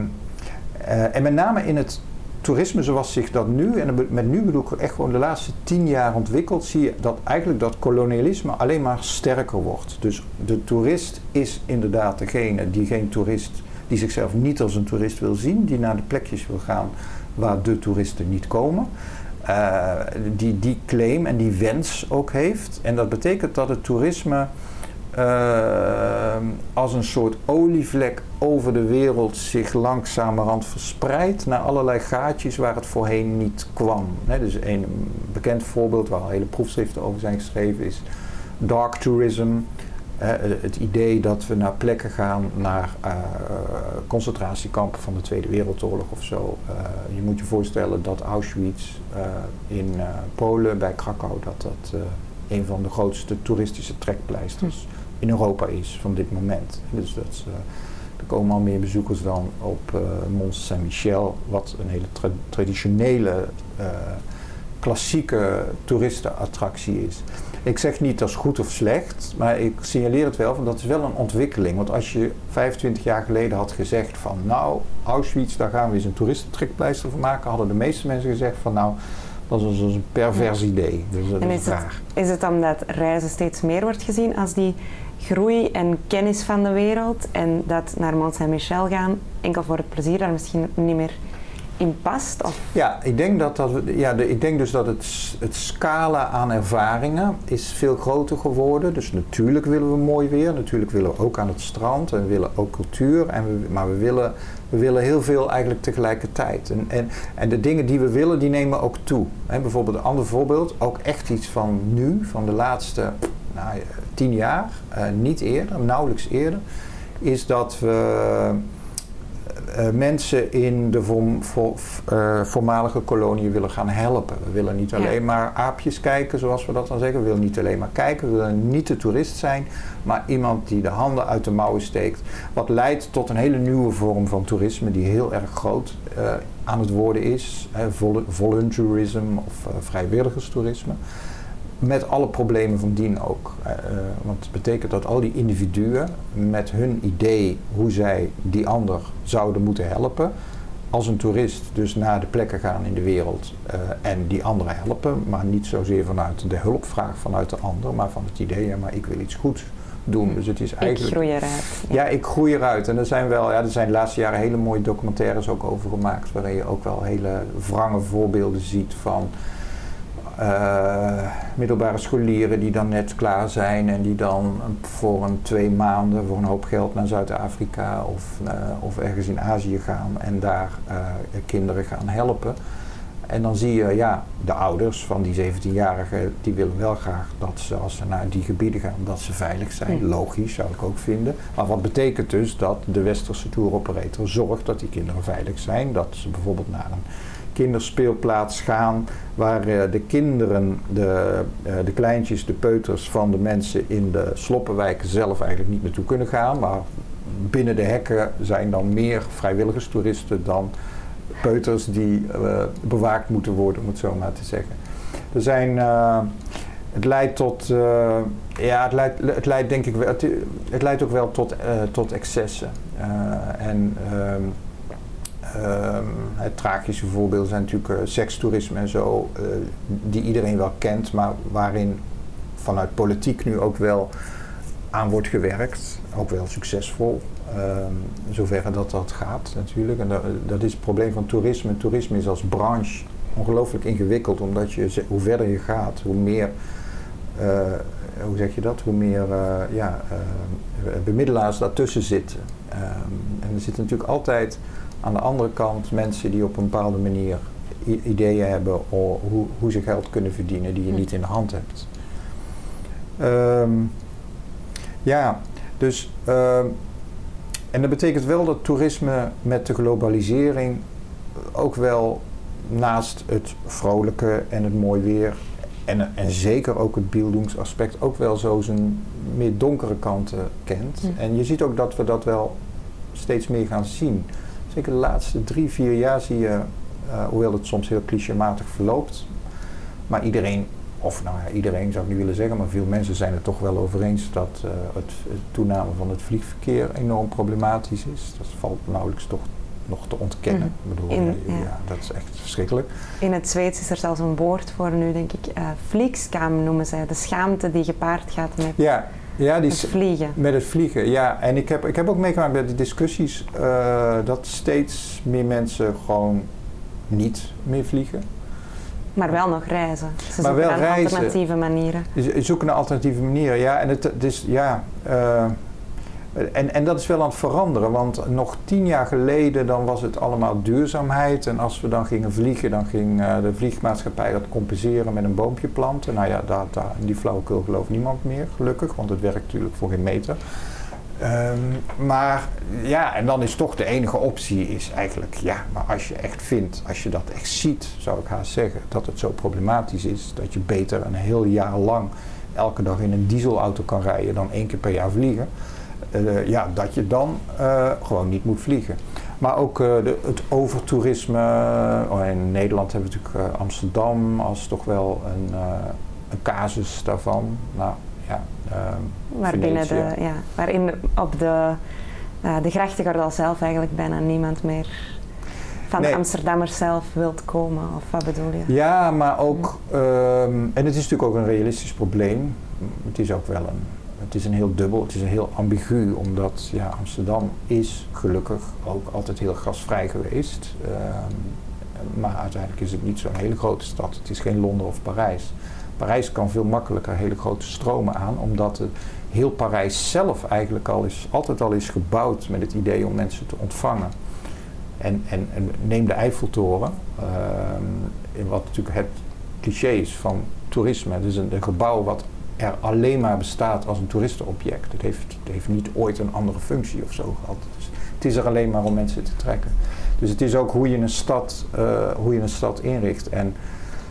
eh, en met name in het toerisme zoals zich dat nu, en met nu bedoel ik echt gewoon de laatste tien jaar ontwikkeld, zie je dat eigenlijk dat kolonialisme alleen maar sterker wordt. Dus de toerist is inderdaad degene die geen toerist die zichzelf niet als een toerist wil zien, die naar de plekjes wil gaan waar de toeristen niet komen. Uh, die die claim en die wens ook heeft. En dat betekent dat het toerisme uh, als een soort olievlek over de wereld zich langzamerhand verspreidt naar allerlei gaatjes waar het voorheen niet kwam. Dus een bekend voorbeeld waar al hele proefschriften over zijn geschreven is dark tourism. Het idee dat we naar plekken gaan, naar uh, concentratiekampen van de Tweede Wereldoorlog of zo. Uh, je moet je voorstellen dat Auschwitz in Polen, bij Krakau, dat dat een van de grootste toeristische trekpleisters in Europa is van dit moment. Dus dat, uh, er komen al meer bezoekers dan op uh, Mont Saint-Michel, wat een hele tra traditionele, uh, klassieke toeristenattractie is. Ik zeg niet dat is goed of slecht, maar ik signaleer het wel, want dat is wel een ontwikkeling. Want als je 25 jaar geleden had gezegd van nou, Auschwitz, daar gaan we eens een toeristentrekpleister van maken, hadden de meeste mensen gezegd van nou, dat is een pervers idee. Dus dat en is, het, is het omdat reizen steeds meer wordt gezien als die groei en kennis van de wereld en dat naar Mont Saint-Michel gaan enkel voor het plezier daar misschien niet meer past? Ja, ik denk, dat dat, ja ik denk dus dat het, het scala aan ervaringen is veel groter geworden. Dus natuurlijk willen we mooi weer, natuurlijk willen we ook aan het strand en we willen ook cultuur. En maar we willen, we willen heel veel eigenlijk tegelijkertijd. En, en, en de dingen die we willen, die nemen ook toe. He, bijvoorbeeld een ander voorbeeld, ook echt iets van nu, van de laatste nou, tien jaar, uh, niet eerder, nauwelijks eerder, is dat we uh, mensen in de uh, voormalige koloniën willen gaan helpen. We willen niet alleen ja. maar aapjes kijken, zoals we dat dan zeggen. We willen niet alleen maar kijken, we willen niet de toerist zijn, maar iemand die de handen uit de mouwen steekt. Wat leidt tot een hele nieuwe vorm van toerisme die heel erg groot aan het worden is. Voluntarism of vrijwilligerstoerisme met alle problemen van dien ook. Uh, want het betekent dat al die individuen met hun idee hoe zij die ander zouden moeten helpen, als een toerist dus naar de plekken gaan in de wereld uh, en die anderen helpen, maar niet zozeer vanuit de hulpvraag vanuit de ander, maar van het idee, ja, maar ik wil iets goeds doen. Dus het is eigenlijk. Ik groei eruit. Ja. ja, ik groei eruit. En er zijn wel, ja, er zijn de laatste jaren hele mooie documentaires ook over gemaakt, waarin je ook wel hele wrange voorbeelden ziet van uh, middelbare scholieren die dan net klaar zijn en die dan voor een twee maanden voor een hoop geld naar Zuid-Afrika of, uh, of ergens in Azië gaan en daar uh, kinderen gaan helpen. En dan zie je, ja, de ouders van die 17-jarigen, die willen wel graag dat ze, als ze naar die gebieden gaan, dat ze veilig zijn. Ja. Logisch, zou ik ook vinden. Maar wat betekent dus dat de westerse tour operator zorgt dat die kinderen veilig zijn. Dat ze bijvoorbeeld naar een kinderspeelplaats gaan waar uh, de kinderen, de, uh, de kleintjes, de peuters van de mensen in de sloppenwijken zelf eigenlijk niet naartoe kunnen gaan. Maar binnen de hekken zijn dan meer vrijwilligerstoeristen dan peuters die uh, bewaakt moeten worden, om het zo maar te zeggen. Er zijn, het leidt tot, ja, het leidt, het leidt denk ik wel, het, leidt ook wel tot, tot excessen. en ehm, het tragische voorbeelden zijn natuurlijk uh, sekstoerisme en zo, uh, die iedereen wel kent, maar waarin vanuit politiek nu ook wel aan wordt gewerkt, ook wel succesvol, um, zover dat dat gaat natuurlijk. En dat, dat, is het probleem van toerisme. Toerisme is als branche ongelooflijk ingewikkeld, omdat je, hoe verder je gaat, hoe meer, uh, hoe zeg je dat, hoe meer ja, bemiddelaars daartussen zitten. Um, en er zitten natuurlijk altijd aan de andere kant mensen die op een bepaalde manier ideeën hebben hoe, hoe ze geld kunnen verdienen die je hm. niet in de hand hebt. Um, ja, dus. Um, en dat betekent wel dat toerisme met de globalisering ook wel naast het vrolijke en het mooi weer en, en zeker ook het beeldingsaspect ook wel zo zijn meer donkere kanten kent. Hm. En je ziet ook dat we dat wel steeds meer gaan zien. Zeker de laatste drie, vier jaar zie je, uh, hoewel het soms heel clichématig verloopt, maar iedereen, of nou ja, iedereen zou ik niet willen zeggen, maar veel mensen zijn het toch wel over eens dat uh, het, het, toename van het vliegverkeer enorm problematisch is. Dat valt nauwelijks toch nog te ontkennen. Mm. Ik bedoel, In, ja. ja. dat is echt verschrikkelijk. In het Zweeds is er zelfs een woord voor nu, denk ik. Uh, noemen zij. De schaamte die gepaard gaat met ja. Ja, die met vliegen. met het vliegen. Ja, en ik heb, ik heb ook meegemaakt bij de discussies eh, dat steeds meer mensen gewoon niet meer vliegen. Maar wel nog reizen. Ze Maar zoeken wel naar reizen. alternatieve manieren. Dus zoeken naar alternatieve manieren. Ja, en het, het is, ja, eh, en, en dat is wel aan het veranderen. Want nog tien jaar geleden dan was het allemaal duurzaamheid. En als we dan gingen vliegen, dan ging eh, de vliegmaatschappij dat compenseren met een boompje planten. Nou ja, daar, in die flauwekul gelooft niemand meer, gelukkig. Want het werkt natuurlijk voor geen meter. Ehm, maar ja, en dan is toch de enige optie is eigenlijk, ja, maar als je echt vindt, als je dat echt ziet, zou ik haast zeggen, dat het zo problematisch is, dat je beter een heel jaar lang elke dag in een dieselauto kan rijden dan één keer per jaar vliegen, eh, ja, dat je dan eh, gewoon niet moet vliegen. Maar ook eh, de, het overtoerisme, oh, in Nederland hebben we natuurlijk Amsterdam als toch wel een, een casus daarvan. Nou ja, ehm, Waarbinnen de, ja, waarin op de, de grachtengordel zelf eigenlijk bijna niemand meer van Nee. de Amsterdammers zelf wilt komen. Of wat bedoel je? Ja, maar ook, ehm, en het is natuurlijk ook een realistisch probleem. Het is ook wel een, het is een heel dubbel, het is een heel ambigu, omdat ja, Amsterdam is gelukkig ook altijd heel gasvrij geweest. Ehm, maar uiteindelijk is het niet zo'n hele grote stad. Het is geen Londen of Parijs. Parijs kan veel makkelijker hele grote stromen aan, omdat het, heel Parijs zelf eigenlijk al is, altijd al is gebouwd met het idee om mensen te ontvangen. En, en, en neem de Eiffeltoren, ehm, wat natuurlijk het cliché is van toerisme. Het is een, een gebouw wat er alleen maar bestaat als een toeristenobject. Het heeft, het heeft niet ooit een andere functie of zo gehad. Het is er alleen maar om mensen te trekken. Dus het is ook hoe je een stad, eh, hoe je een stad inricht. En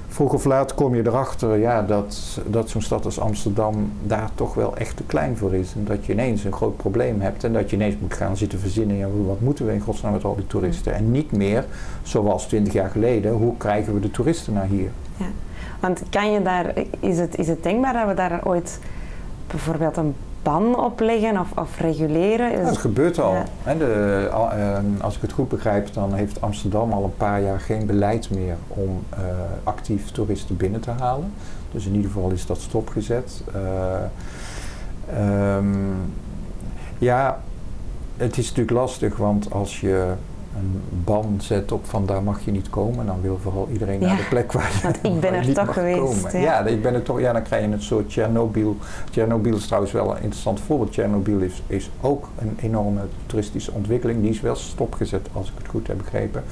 vroeg of laat kom je erachter ja, dat, dat zo'n stad als Amsterdam daar toch wel echt te klein voor is. En dat je ineens een groot probleem hebt en dat je ineens moet gaan zitten verzinnen. Ja, wat moeten we in godsnaam met al die toeristen? En niet meer zoals twintig jaar geleden, hoe krijgen we de toeristen naar hier? Want kan je daar, is, het, is het denkbaar dat we daar ooit bijvoorbeeld een ban op leggen of, of reguleren? Het gebeurt al. Ja. Hè, de, al- eh, als ik het goed begrijp, dan heeft Amsterdam al een paar jaar geen beleid meer om eh, actief toeristen binnen te halen. Dus in ieder geval is dat stopgezet. Eh, ehm, ja, het is natuurlijk lastig, want als je een ban zet op van daar mag je niet komen, dan wil vooral iedereen Ja, naar de plek waar je, want ik ben er niet toch mag geweest, komen. ja. Ja, ik ben er toch, ja, dan krijg je een soort Tsjernobyl. Tsjernobyl is trouwens wel een interessant voorbeeld. Tsjernobyl is, is ook een enorme toeristische ontwikkeling. Die is wel stopgezet, als ik het goed heb begrepen.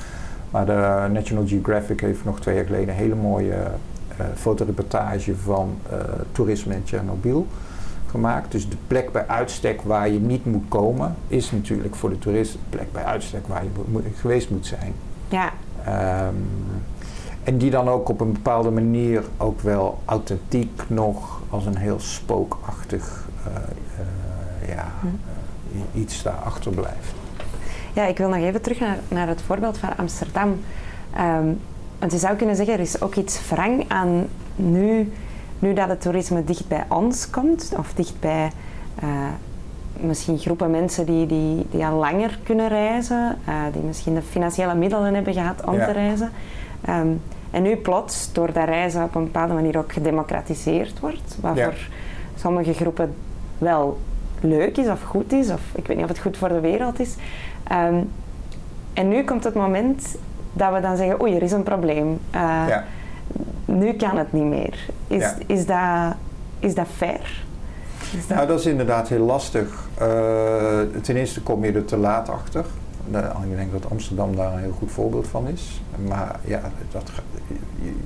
Maar de National Geographic heeft nog twee jaar geleden een hele mooie eh, fotoreportage van eh, toerisme in Tsjernobyl gemaakt. Dus de plek bij uitstek waar je niet moet komen, is natuurlijk voor de toerist de plek bij uitstek waar je moet- geweest moet zijn. Ja, Ehm, en die dan ook op een bepaalde manier ook wel authentiek nog als een heel spookachtig eh, eh, ja, i- iets daar achterblijft. Ja, ik wil nog even terug naar, naar het voorbeeld van Amsterdam. Ehm, want je zou kunnen zeggen, er is ook iets wrang aan nu, nu dat het toerisme dicht bij ons komt, of dicht bij eh, misschien groepen mensen die, die, die al langer kunnen reizen, eh, die misschien de financiële middelen hebben gehad om Ja. te reizen. Ehm, en nu plots, door dat reizen op een bepaalde manier ook gedemocratiseerd wordt, wat Ja. voor sommige groepen wel leuk is of goed is, of ik weet niet of het goed voor de wereld is. Ehm, en nu komt het moment dat we dan zeggen, oei, er is een probleem. Eh, ja. Nu kan het niet meer. Is, Ja. is, dat, is dat fair? Is dat- Nou, dat is inderdaad heel lastig. Eh, ten eerste kom je er te laat achter. Nou, ik denk dat Amsterdam daar een heel goed voorbeeld van is. Maar ja, dat,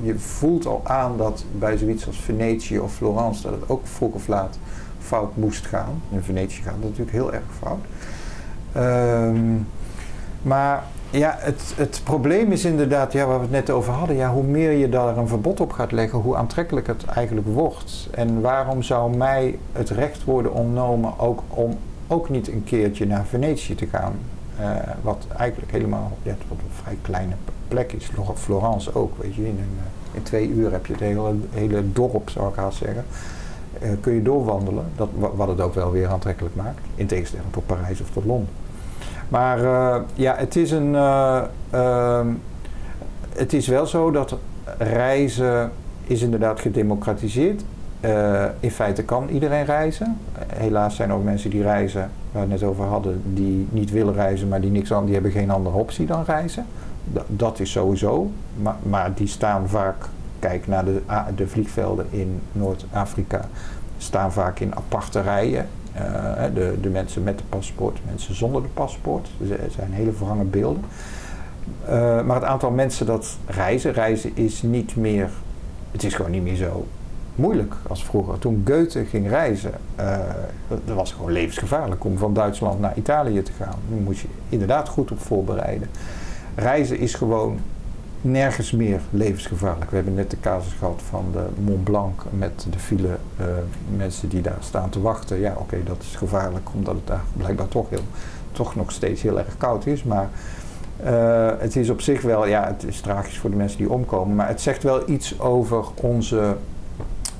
je voelt al aan dat bij zoiets als Venetië of Florence... dat het ook vroeg of laat fout moest gaan. In Venetië gaat het natuurlijk heel erg fout. Ehm, maar ja, het, het probleem is inderdaad, ja, waar we het net over hadden, ja, hoe meer je daar een verbod op gaat leggen, hoe aantrekkelijk het eigenlijk wordt. En waarom zou mij het recht worden ontnomen ook om ook niet een keertje naar Venetië te gaan? Eh, wat eigenlijk helemaal ja, wat een vrij kleine plek is. Flor- Florence ook, weet je. In, een, eh, in twee uur heb je het hele, hele dorp, zou ik haast zeggen. Eh, kun je doorwandelen, dat, wa- wat het ook wel weer aantrekkelijk maakt. In tegenstelling tot Parijs of tot Londen. Maar eh, ja, het is een. eh, ehm, het is wel zo dat reizen is inderdaad gedemocratiseerd. eh, in feite kan iedereen reizen. helaas zijn er ook mensen die reizen, waar we het net over hadden, die niet willen reizen, maar die niks aan, die hebben geen andere optie dan reizen. Da- dat is sowieso. Maar, maar die staan vaak, kijk naar de, de vliegvelden in Noord-Afrika, staan vaak in aparte rijen. Eh, de, de mensen met de paspoort, mensen zonder de paspoort. Dus er zijn hele verhangen beelden. Eh, maar het aantal mensen dat reizen, reizen is niet meer, het is gewoon niet meer zo moeilijk als vroeger. Toen Goethe ging reizen, eh, dat was gewoon levensgevaarlijk om van Duitsland naar Italië te gaan. Daar moest je inderdaad goed op voorbereiden. Reizen is gewoon nergens meer levensgevaarlijk. We hebben net de casus gehad van de Mont Blanc met de file eh, mensen die daar staan te wachten. Ja, oké, dat is gevaarlijk omdat het daar blijkbaar toch, heel, toch nog steeds heel erg koud is. Maar eh, het is op zich wel, ja, het is tragisch voor de mensen die omkomen, maar het zegt wel iets over onze,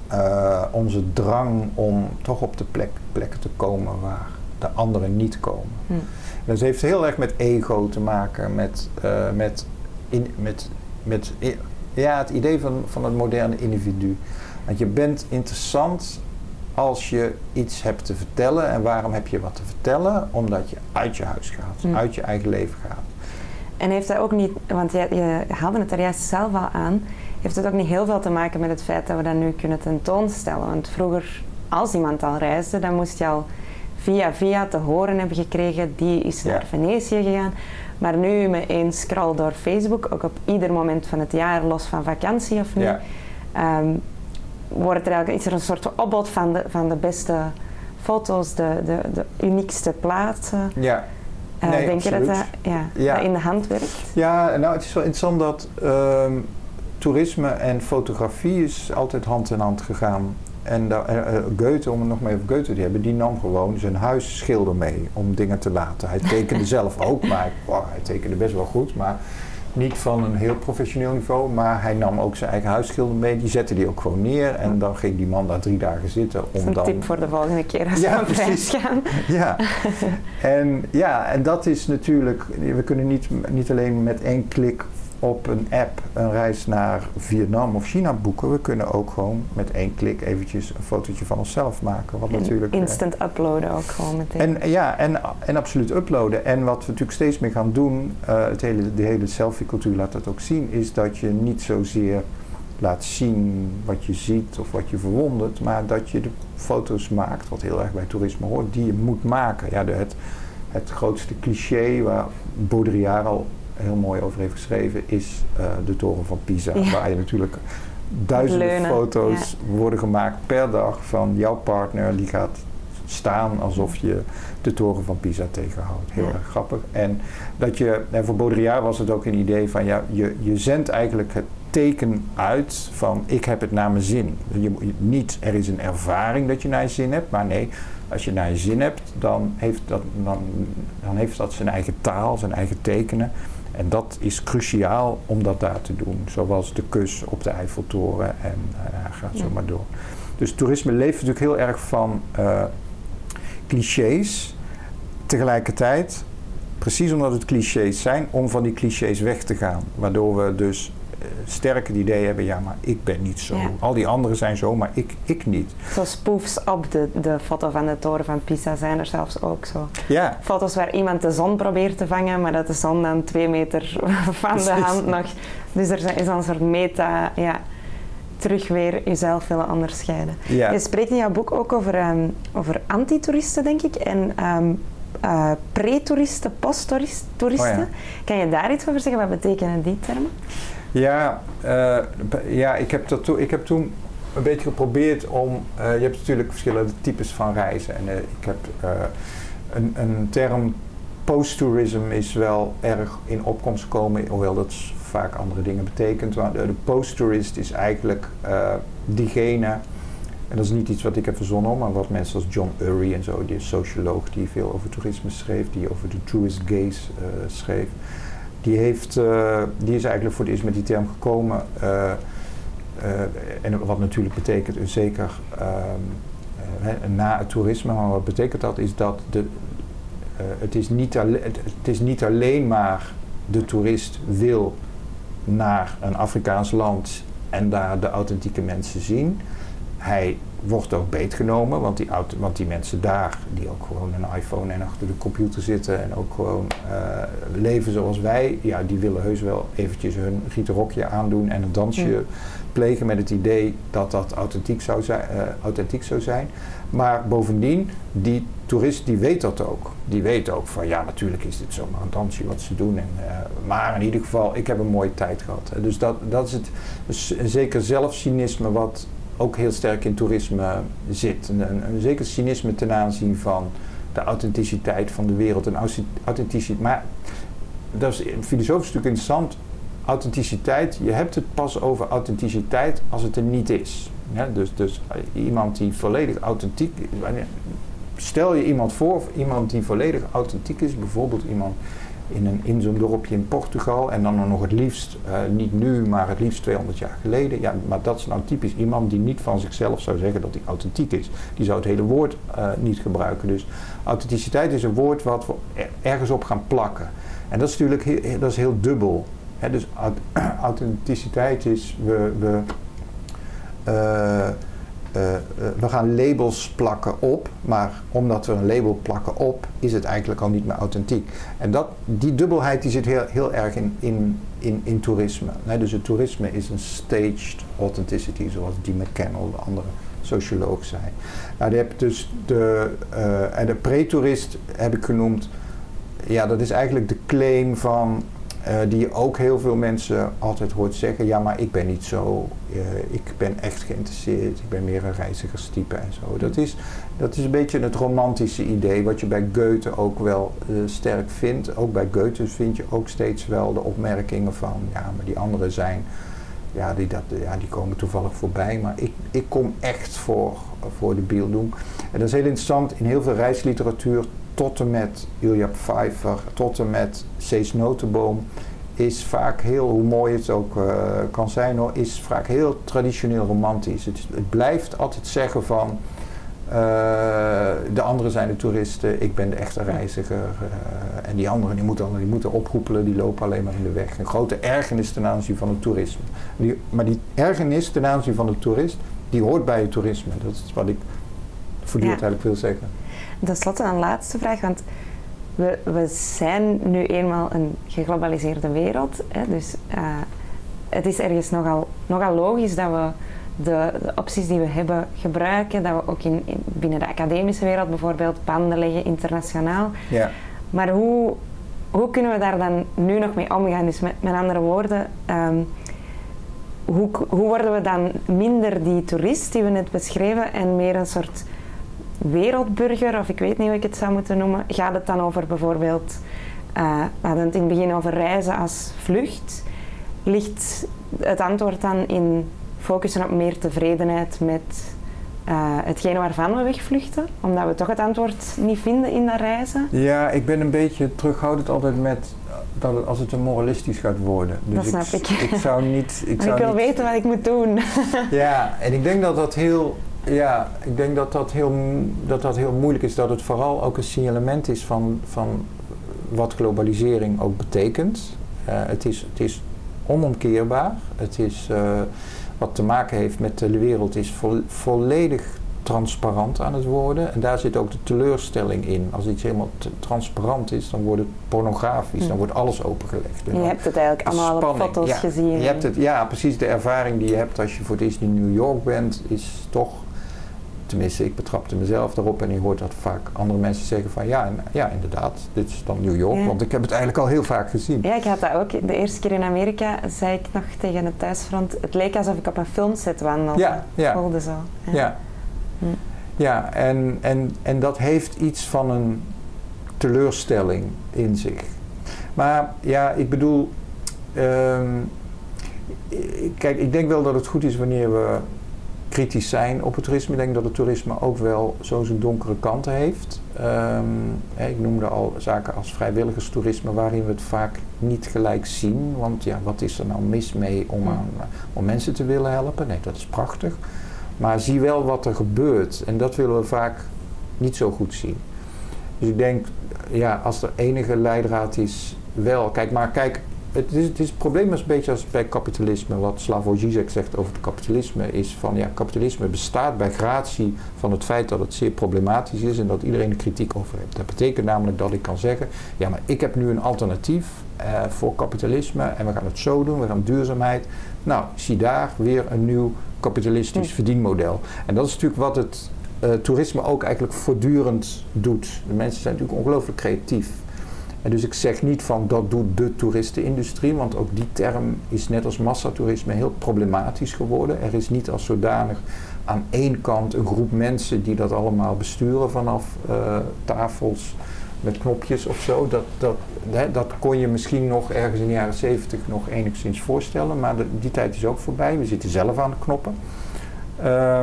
eh, onze drang om toch op de plek, plekken te komen waar de anderen niet komen. Hm. Dat heeft heel erg met ego te maken, met, met, in, met, met ja, het idee van, van het moderne individu. Want je bent interessant als je iets hebt te vertellen. En waarom heb je wat te vertellen? Omdat je uit je huis gaat, Hm. uit je eigen leven gaat. En heeft dat ook niet, want je, je haalde het er juist zelf al aan, heeft het ook niet heel veel te maken met het feit dat we dat nu kunnen tentoonstellen? Want vroeger, als iemand al reisde, dan moest je al via via te horen hebben gekregen, die is Ja. naar Venetië gegaan. Maar nu met één scroll door Facebook, ook op ieder moment van het jaar, los van vakantie of niet, Ja. ehm, wordt er eigenlijk, is er een soort opbod van de, van de beste foto's, de, de, de uniekste plaatsen. Ja. Nee, denk je dat dat, ja, Ja. dat in de hand werkt? Ja, nou het is wel interessant dat ehm, toerisme en fotografie is altijd hand in hand gegaan. En da- eh, eh, Goethe, om het nog even over Goethe te hebben, die nam gewoon zijn huisschilder mee om dingen te laten. Hij tekende zelf ook, maar wow, hij tekende best wel goed, maar niet van een heel professioneel niveau. Maar hij nam ook zijn eigen huisschilder mee, die zette die ook gewoon neer. En dan ging die man daar drie dagen zitten Dat is om een dan... tip voor de volgende keer als Ja, we precies. gaan. Ja, en, ja, en dat is natuurlijk, we kunnen niet, niet alleen met één klik op een app een reis naar Vietnam of China boeken. We kunnen ook gewoon met één klik eventjes een fotootje van onszelf maken. Wat En natuurlijk, eh, instant uploaden ook gewoon meteen. en ja, en, en absoluut uploaden. En wat we natuurlijk steeds meer gaan doen, eh, het hele, de hele selfie-cultuur laat dat ook zien, is dat je niet zozeer laat zien wat je ziet of wat je verwondert, maar dat je de foto's maakt, wat heel erg bij toerisme hoort, die je moet maken. Ja, de, het, het grootste cliché waar Baudrillard al heel mooi over heeft geschreven, is eh, de toren van Pisa. Ja. Waar je natuurlijk duizenden Leunen, foto's worden gemaakt per dag van jouw partner, die gaat staan alsof je de toren van Pisa tegenhoudt. Heel Ja. erg grappig. En dat je, en voor Baudrillard was het ook een idee van, ja, je, je zendt eigenlijk het teken uit van ik heb het naar mijn zin. Je, moet- niet er is een ervaring dat je naar je zin hebt, maar nee, als je naar je zin hebt, dan heeft dat, dan, dan heeft dat zijn eigen taal, zijn eigen tekenen. En dat is cruciaal om dat daar te doen. Zoals de kus op de Eiffeltoren en eh, gaat zo maar door. Dus toerisme leeft natuurlijk heel erg van eh, clichés. Tegelijkertijd, precies omdat het clichés zijn, om van die clichés weg te gaan. Waardoor we dus sterk het idee hebben, ja, maar ik ben niet zo. Ja. Al die anderen zijn zo, maar ik, ik niet. Zo spoofs op de, de foto van de toren van Pisa zijn er zelfs ook zo. Ja, Foto's waar iemand de zon probeert te vangen, maar dat de zon dan twee meter van de hand nog... Dus er is dan een soort meta... Ja, terug weer jezelf willen onderscheiden. ja. Je spreekt in jouw boek ook over, ehm, over anti-toeristen, denk ik. En ehm eh, pre-toeristen, post-toeristen. Oh ja. Kan je daar iets over zeggen? Wat betekenen die termen? Ja, eh, ja ik, heb dat ik heb toen een beetje geprobeerd om. eh, je hebt natuurlijk verschillende types van reizen. En eh, ik heb een, een term post-tourism is wel erg in opkomst gekomen, hoewel dat vaak andere dingen betekent. Maar de, post-tourist is eigenlijk diegene. En dat is niet iets wat ik heb verzonnen, maar wat mensen als John Urry en zo, die socioloog die veel over toerisme schreef, die over de tourist gaze schreef, die, heeft, eh, die is eigenlijk voor het eerst met die term gekomen. eh, eh, en wat natuurlijk betekent, een zeker ehm, eh, na het toerisme, maar wat betekent dat? Is dat de, het, is niet alle- het, het is niet alleen maar de toerist wil naar een Afrikaans land en daar de authentieke mensen zien. Hij wordt ook beetgenomen, want die, auto, want die mensen daar, die ook gewoon een iPhone en achter de computer zitten en ook gewoon eh, leven zoals wij, ja, die willen heus wel eventjes hun gieterrokje aandoen en een dansje Mm. plegen met het idee dat dat authentiek zou zijn. eh, authentiek zou zijn. Maar bovendien, die toerist die weet dat ook. Die weet ook van ja, natuurlijk is dit zomaar een dansje wat ze doen. En, eh, maar in ieder geval, ik heb een mooie tijd gehad. Dus dat, dat is het dus een zeker zelfcynisme wat ook heel sterk in toerisme zit. Een, een, zeker cynisme ten aanzien van de authenticiteit van de wereld. En authenticiteit. Maar dat is filosofisch natuurlijk interessant. Authenticiteit, je hebt het pas over authenticiteit als het er niet is. Ja, dus, dus eh, iemand die volledig authentiek is. Stel je iemand voor, iemand die volledig authentiek is, bijvoorbeeld iemand in, een, dorpje in Portugal en dan nog het liefst, eh, niet nu, maar het liefst 200 jaar geleden. Ja, maar dat is nou typisch iemand die niet van zichzelf zou zeggen dat hij authentiek is. Die zou het hele woord eh, niet gebruiken. Dus authenticiteit is een woord wat we er- ergens op gaan plakken. En dat is natuurlijk heel, dat is heel dubbel. Dus aut- authenticiteit is, we, we, eh, eh, eh, we gaan labels plakken op, maar omdat we een label plakken op, is het eigenlijk al niet meer authentiek. En dat, die dubbelheid die zit heel, heel erg in, in, in, in toerisme. Dus het toerisme is een staged authenticity, zoals Dee McCannell, de andere socioloog, zei. Nou, je hebt dus de, eh, en de pre-toerist heb ik genoemd. Ja, dat is eigenlijk de claim van eh, die ook heel veel mensen altijd hoort zeggen. Ja, maar ik ben niet zo. eh, ik ben echt geïnteresseerd. Ik ben meer een reizigerstype en zo. Dat is, dat is een beetje het romantische idee. Wat je bij Goethe ook wel eh, sterk vindt. Ook bij Goethe vind je ook steeds wel de opmerkingen van. Ja, maar die anderen zijn. Ja, die, dat, ja, die komen toevallig voorbij. Maar ik, ik kom echt voor, voor de Bieldoen. En dat is heel interessant. In heel veel reisliteratuur tot en met Ilja Pfeiffer, tot en met Cees Notenboom, is vaak heel, hoe mooi het ook eh, kan zijn hoor, is vaak heel traditioneel romantisch. Het, het blijft altijd zeggen van, eh, de anderen zijn de toeristen, ik ben de echte reiziger. eh, en die anderen die moeten, die moeten oproepelen, die lopen alleen maar in de weg. Een grote ergernis ten aanzien van het toerisme. Die, maar die ergernis ten aanzien van de toerist, die hoort bij het toerisme. Dat is wat ik voortdurend Ja. eigenlijk wil zeggen. Ten slotte een laatste vraag, want we, we zijn nu eenmaal een geglobaliseerde wereld. Hè, dus eh, het is ergens nogal, nogal logisch dat we de, de opties die we hebben gebruiken. Dat we ook in, in- binnen de academische wereld bijvoorbeeld banden leggen internationaal. Ja. Maar hoe, hoe kunnen we daar dan nu nog mee omgaan? Dus met, met andere woorden, ehm, hoe, hoe worden we dan minder die toerist die we net beschreven en meer een soort wereldburger, of ik weet niet hoe ik het zou moeten noemen? Gaat het dan over bijvoorbeeld, eh, we hadden het in het begin over reizen als vlucht. Ligt het antwoord dan in focussen op meer tevredenheid met eh, hetgene waarvan we wegvluchten? Omdat we toch het antwoord niet vinden in dat reizen? Ja, ik ben een beetje terughoudend altijd met dat het, als het een moralistisch gaat worden. Dus Dat snap ik. Ik zou niet. Ik, zou ik wil niet, weten wat ik moet doen. Ja, en ik denk dat dat heel. Ja, ik denk dat dat heel, dat dat heel moeilijk is. Dat het vooral ook een signalement is van, van wat globalisering ook betekent. Eh, het, is, het is onomkeerbaar. Het is eh, wat te maken heeft met de wereld is vo- volledig transparant aan het worden. En daar zit ook de teleurstelling in. Als iets helemaal transparant is, dan wordt het pornografisch. Hm. Dan wordt alles opengelegd. En Je hebt het eigenlijk allemaal op foto's ja. gezien. Je hebt het, ja, precies. De ervaring die je hebt als je voor het eerst in New York bent, is toch. Tenminste, ik betrapte mezelf daarop en je hoort dat vaak andere mensen zeggen van ja, ja inderdaad, dit is dan New York, Ja. want ik heb het eigenlijk al heel vaak gezien. Ja, ik had dat ook. De eerste keer in Amerika zei ik nog tegen het thuisfront. Het leek alsof ik op een filmset wandelde. Ja, ja. Voelde zo. Ja, Hm. ja en, en, en dat heeft iets van een teleurstelling in zich. Maar ja, ik bedoel, ehm, kijk, ik denk wel dat het goed is wanneer we kritisch zijn op het toerisme. Ik denk dat het toerisme ook wel zo zijn donkere kanten heeft. Ehm, ik noemde al zaken als vrijwilligerstoerisme, waarin we het vaak niet gelijk zien. Want ja, wat is er nou mis mee om, aan, om mensen te willen helpen? Nee, dat is prachtig. Maar zie wel wat er gebeurt. En dat willen we vaak niet zo goed zien. Dus ik denk, ja, als er enige leidraad is, wel. Kijk, maar kijk, het, is, het, is, het probleem is een beetje als bij kapitalisme, wat Slavoj Žižek zegt over het kapitalisme, is van ja, kapitalisme bestaat bij gratie van het feit dat het zeer problematisch is en dat iedereen er kritiek over heeft. Dat betekent namelijk dat ik kan zeggen, ja, maar ik heb nu een alternatief uh, voor kapitalisme en we gaan het zo doen, we gaan duurzaamheid. Nou, zie daar weer een nieuw kapitalistisch hm. verdienmodel. En dat is natuurlijk wat het uh, toerisme ook eigenlijk voortdurend doet. De mensen zijn natuurlijk ongelooflijk creatief. En dus ik zeg niet van dat doet de toeristenindustrie, want ook die term is net als massatoerisme heel problematisch geworden. Er is niet als zodanig aan één kant een groep mensen die dat allemaal besturen vanaf uh, tafels met knopjes of zo. Dat, dat, dat kon je misschien nog ergens in de jaren zeventig nog enigszins voorstellen, maar die tijd is ook voorbij. We zitten zelf aan de knoppen. Uh,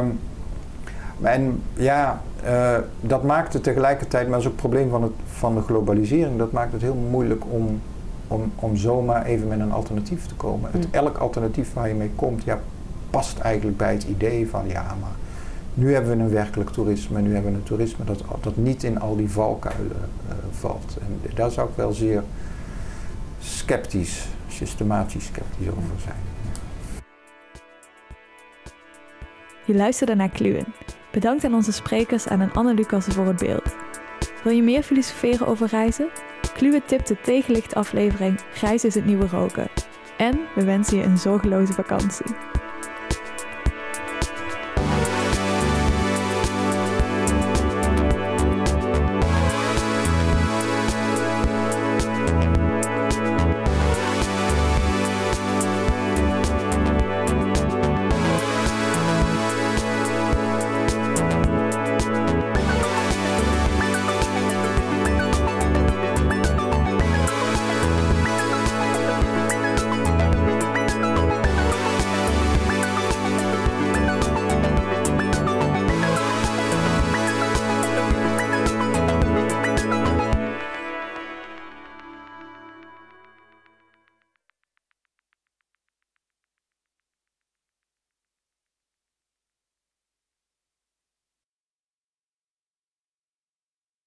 en ja, uh, dat maakt het tegelijkertijd, maar dat is ook het probleem van, het, van de globalisering, dat maakt het heel moeilijk om, om, om zomaar even met een alternatief te komen. Het, mm. elk alternatief waar je mee komt, ja, past eigenlijk bij het idee van ja, maar nu hebben we een werkelijk toerisme, nu hebben we een toerisme dat, dat niet in al die valkuilen uh, valt. En daar zou ik wel zeer sceptisch, systematisch sceptisch over zijn. Je luisterde naar Kluwen. Bedankt aan onze sprekers en aan Anne Lucas voor het beeld. Wil je meer filosoferen over reizen? Kluwe tipt de tegenlicht aflevering Reizen is het nieuwe roken. En we wensen je een zorgeloze vakantie.